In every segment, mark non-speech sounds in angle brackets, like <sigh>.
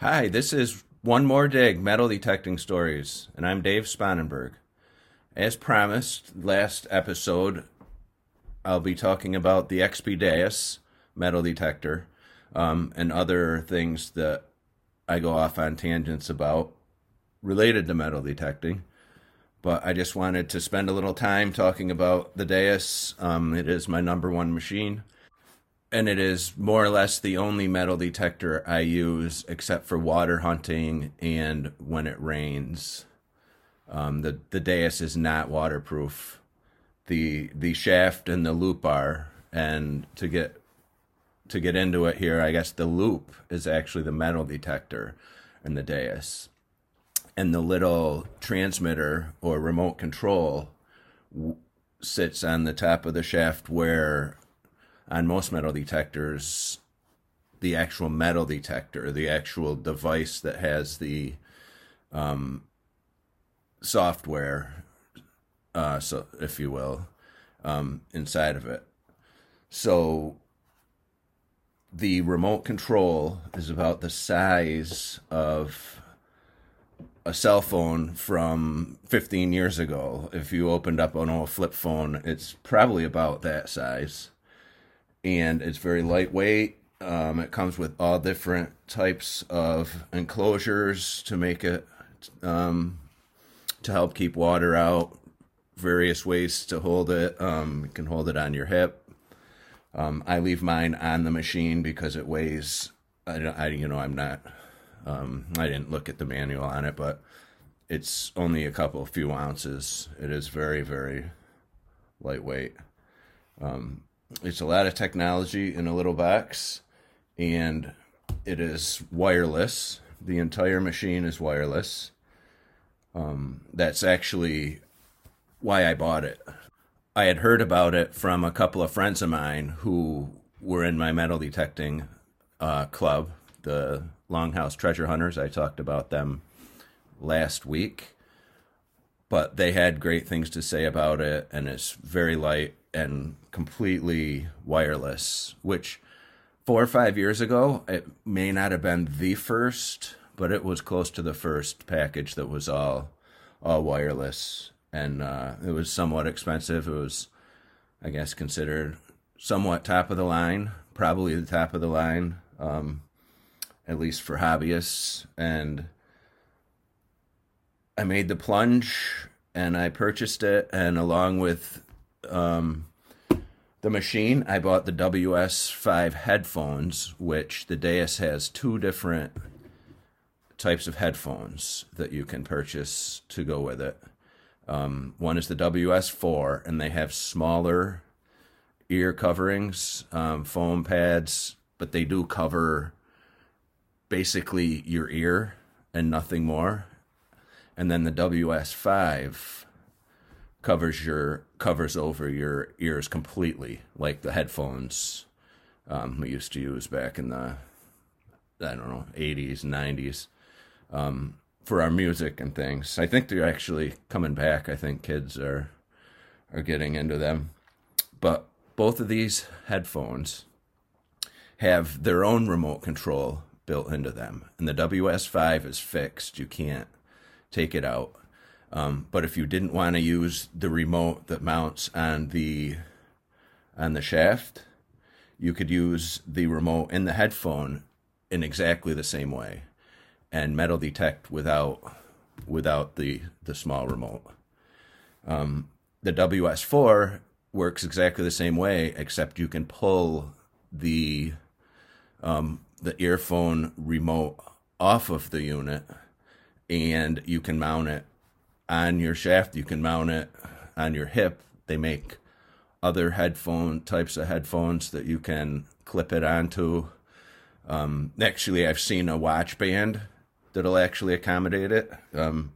Hi, this is One More Dig Metal Detecting Stories, and I'm Dave Spanenberg. As promised, last episode, I'll be talking about the XP Deus metal detector um, and other things that I go off on tangents about related to metal detecting. But I just wanted to spend a little time talking about the Deus. Um, it is my number one machine and it is more or less the only metal detector I use except for water hunting and when it rains. Um, the the Deus is not waterproof. The the shaft and the loop are, and to get to get into it here, I guess the loop is actually the metal detector and the Deus, and the little transmitter or remote control w- sits on the top of the shaft where on most metal detectors, the actual metal detector, the actual device that has the um, software, uh, so if you will, um, inside of it. So the remote control is about the size of a cell phone from 15 years ago. If you opened up an old flip phone, it's probably about that size and it's very lightweight. Um, it comes with all different types of enclosures to make it um, to help keep water out. Various ways to hold it. Um, you can hold it on your hip. Um, I leave mine on the machine because it weighs. I, I you know, I'm not. Um, I didn't look at the manual on it, but it's only a couple few ounces. It is very, very lightweight. Um, it's a lot of technology in a little box, and it is wireless. The entire machine is wireless. Um, that's actually why I bought it. I had heard about it from a couple of friends of mine who were in my metal detecting uh, club, the Longhouse Treasure Hunters. I talked about them last week, but they had great things to say about it, and it's very light and completely wireless, which four or five years ago, it may not have been the first, but it was close to the first package that was all all wireless, and uh, it was somewhat expensive. It was, I guess, considered somewhat top of the line, probably the top of the line, um, at least for hobbyists. And I made the plunge, and I purchased it, and along with um, the machine, I bought the WS5 headphones, which the Deus has two different types of headphones that you can purchase to go with it. Um, one is the WS4, and they have smaller ear coverings, um, foam pads, but they do cover basically your ear and nothing more. And then the WS5 covers your covers over your ears completely, like the headphones um, we used to use back in the I don't know eighties, nineties um, for our music and things. I think they're actually coming back. I think kids are are getting into them, but both of these headphones have their own remote control built into them, and the WS5 is fixed. You can't take it out um, but if you didn't want to use the remote that mounts on the on the shaft, you could use the remote in the headphone in exactly the same way, and metal detect without without the the small remote. Um, the WS4 works exactly the same way, except you can pull the um, the earphone remote off of the unit, and you can mount it on your shaft. You can mount it on your hip. They make other headphone types of headphones that you can clip it onto. Um, actually, I've seen a watch band that'll actually accommodate it. Um,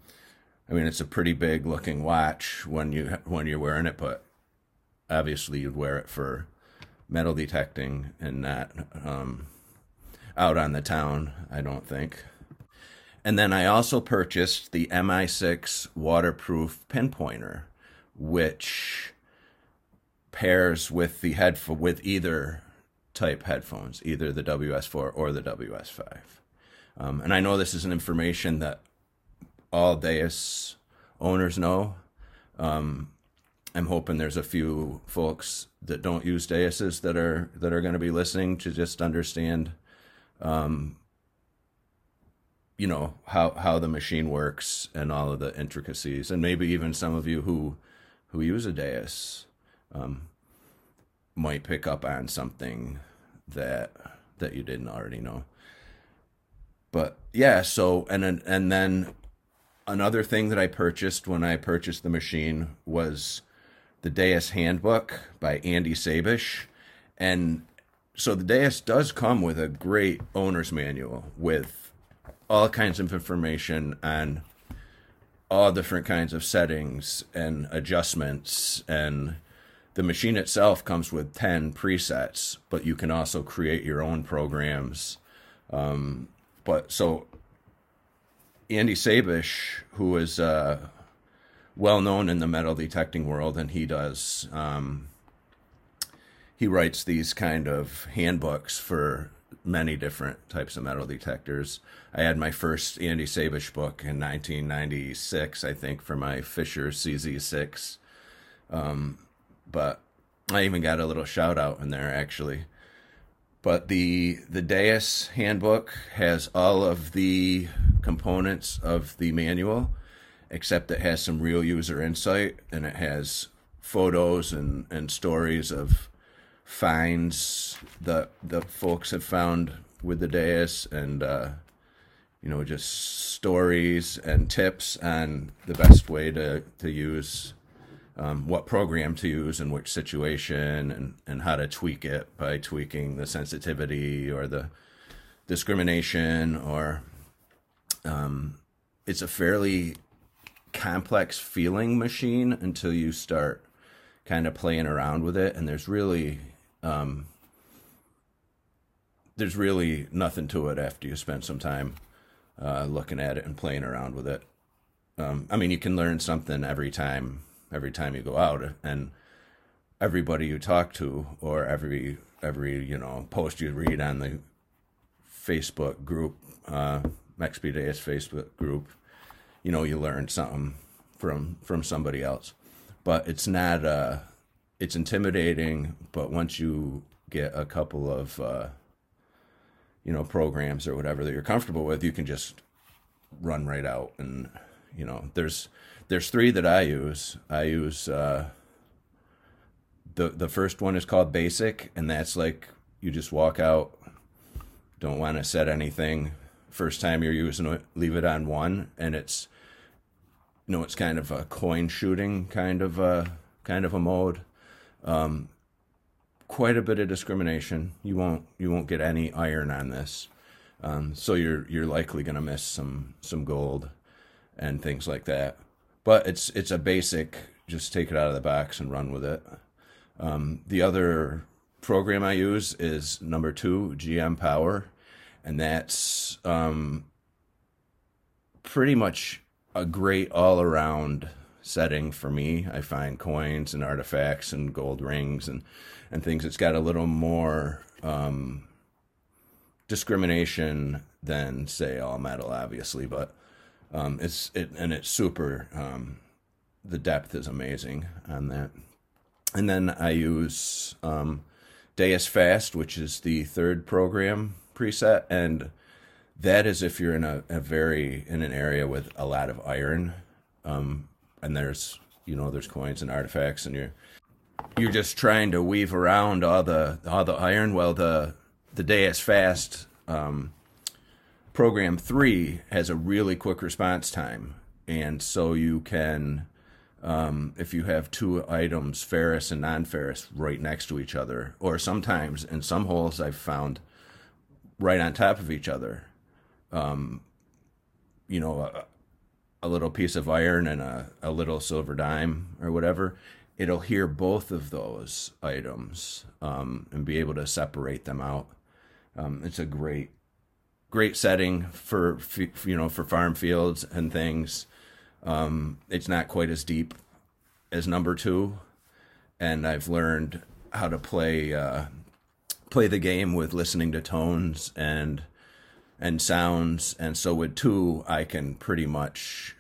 I mean, it's a pretty big looking watch when you when you're wearing it, but obviously you'd wear it for metal detecting and not um, out on the town. I don't think. And then I also purchased the MI6 waterproof pinpointer, which pairs with the headphone with either type headphones, either the WS4 or the WS5. Um, and I know this is an information that all Deus owners know. Um, I'm hoping there's a few folks that don't use Deuses that are that are going to be listening to just understand, um, you know how how the machine works and all of the intricacies, and maybe even some of you who who use a Deus um, might pick up on something that that you didn't already know. But yeah, so and and then another thing that I purchased when I purchased the machine was the Deus Handbook by Andy Sabisch. And so the Deus does come with a great owner's manual with all kinds of information on all different kinds of settings and adjustments and the machine itself comes with 10 presets but you can also create your own programs um, but so Andy Sabisch who is uh, well known in the metal detecting world, and he does. Um, he writes these kind of handbooks for many different types of metal detectors. I had my first Andy Sabisch book in 1996, I think, for my Fisher CZ6. Um, but I even got a little shout out in there actually. But the the Deus handbook has all of the components of the manual except it has some real user insight and it has photos and, and stories of finds that the folks have found with the Deus and uh, you know just stories and tips on the best way to to use um, what program to use in which situation and and how to tweak it by tweaking the sensitivity or the discrimination or um, it's a fairly complex feeling machine until you start kind of playing around with it. And there's really um, there's really nothing to it after you spend some time uh, looking at it and playing around with it. Um, i mean you can learn something every time every time you go out and everybody you talk to or every every you know post you read on the facebook group uh, MexPDeus facebook group you know you learned something from from somebody else. But it's not uh it's intimidating but once you get a couple of uh you know programs or whatever that you're comfortable with you can just run right out and you know there's there's three that I use I use uh the the first one is called basic and that's like you just walk out don't want to set anything first time you're using it leave it on one and it's you know it's kind of a coin shooting kind of a kind of a mode. Um, quite a bit of discrimination. You won't you won't get any iron on this, um, so you're you're likely going to miss some some gold and things like that. But it's it's a basic. Just take it out of the box and run with it. Um, the other program I use is number two, GM Power, and that's um, pretty much a great all around setting for me. I find coins and artifacts and gold rings and and things. It's got a little more um, discrimination than say all metal, obviously, but um, it's it and it's super. Um, the depth is amazing on that. And then I use um, Deus Fast, which is the third program preset, and that is if you're in a, a very in an area with a lot of iron, um, and there's you know there's coins and artifacts, and you're you're just trying to weave around all the all the iron. Well, the the Deus Fast um, program three has a really quick response time, and so you can. Um, if you have two items, ferrous and non-ferrous, right next to each other, or sometimes in some holes I've found right on top of each other, um, you know, a, a, little piece of iron and a, a little silver dime or whatever, it'll hear both of those items um, and be able to separate them out. Um, it's a great, great setting for you know for farm fields and things. Um, it's not quite as deep as number two, and I've learned how to play uh, play the game with listening to tones and and sounds. And so with two, I can pretty much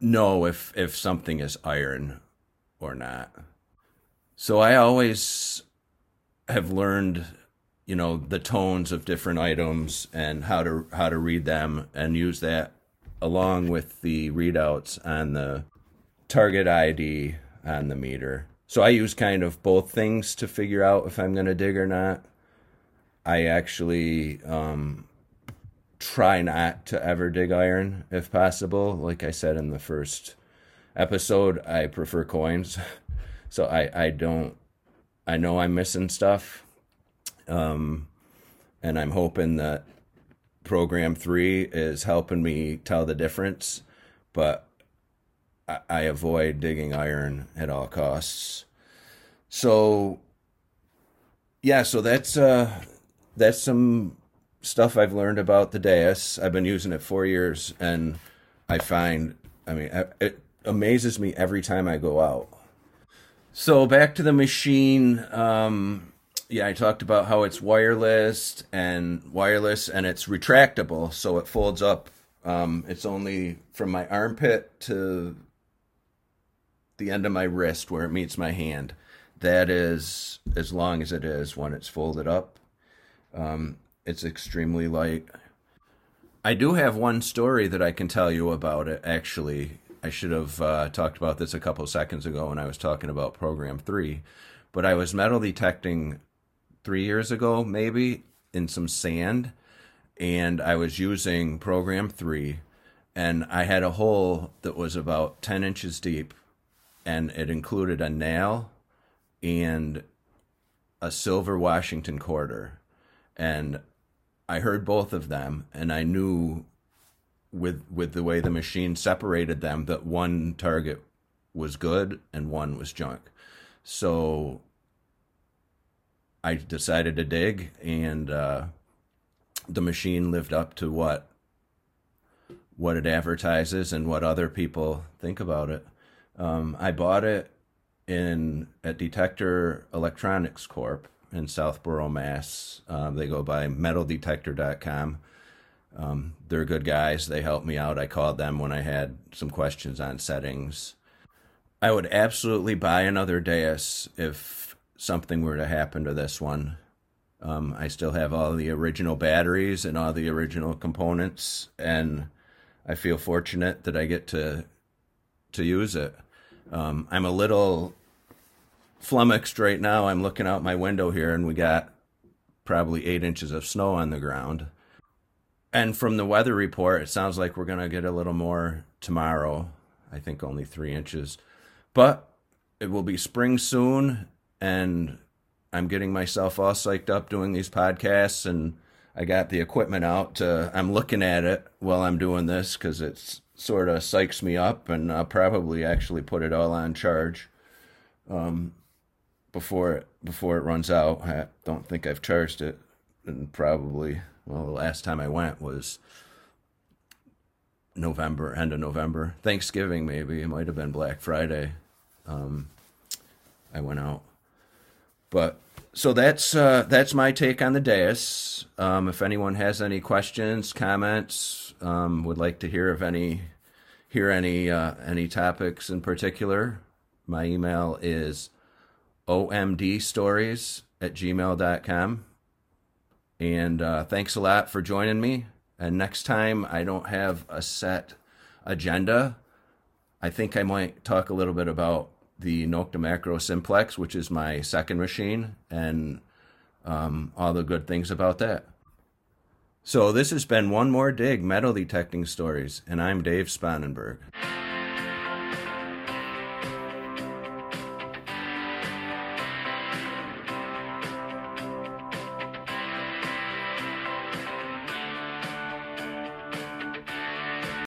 know if if something is iron or not. So I always have learned, you know, the tones of different items and how to how to read them and use that along with the readouts on the target ID on the meter. So I use kind of both things to figure out if I'm going to dig or not. I actually um, try not to ever dig iron if possible. Like I said in the first episode, I prefer coins. <laughs> So I, I don't, I know I'm missing stuff. Um, and I'm hoping that program three is helping me tell the difference. But I, I avoid digging iron at all costs. So, yeah, so that's, uh, that's some stuff I've learned about the Deus. I've been using it four years, and I find, I mean, it amazes me every time I go out. So back to the machine. Um, yeah, I talked about how it's wireless and wireless, and it's retractable, so it folds up. Um, it's only from my armpit to the end of my wrist where it meets my hand. That is as long as it is when it's folded up. Um, it's extremely light. I do have one story that I can tell you about it, actually. I should have uh, talked about this a couple seconds ago when I was talking about program three, but I was metal detecting three years ago, maybe, in some sand, and I was using program three, and I had a hole that was about 10 inches deep, and it included a nail and a silver Washington quarter. And I heard both of them, and I knew with with the way the machine separated them that one target was good and one was junk. So I decided to dig, and uh, the machine lived up to what what it advertises and what other people think about it. Um, I bought it in at Detector Electronics Corp in Southborough, Mass. Um, they go by metaldetector.com. Um, they're good guys. They helped me out. I called them when I had some questions on settings. I would absolutely buy another Deus if something were to happen to this one. Um, I still have all the original batteries and all the original components, and I feel fortunate that I get to to use it. Um, I'm a little flummoxed right now. I'm looking out my window here, and we got probably eight inches of snow on the ground. And from the weather report, it sounds like we're going to get a little more tomorrow. I think only three inches. But it will be spring soon. And I'm getting myself all psyched up doing these podcasts. And I got the equipment out. To, I'm looking at it while I'm doing this because it sort of psychs me up. And I'll probably actually put it all on charge um, before, it, before it runs out. I don't think I've charged it. And probably well, the last time I went was November, end of November, Thanksgiving maybe. It might have been Black Friday. Um, I went out, but so that's uh, that's my take on the Deus. Um, if anyone has any questions, comments, um, would like to hear of any hear any uh, any topics in particular, my email is omdstories at gmail.com. And uh, thanks a lot for joining me. And next time, I don't have a set agenda. I think I might talk a little bit about the Nokta Makro Simplex, which is my second machine, and um, all the good things about that. So this has been one more dig metal detecting stories, and I'm Dave Spanenberg.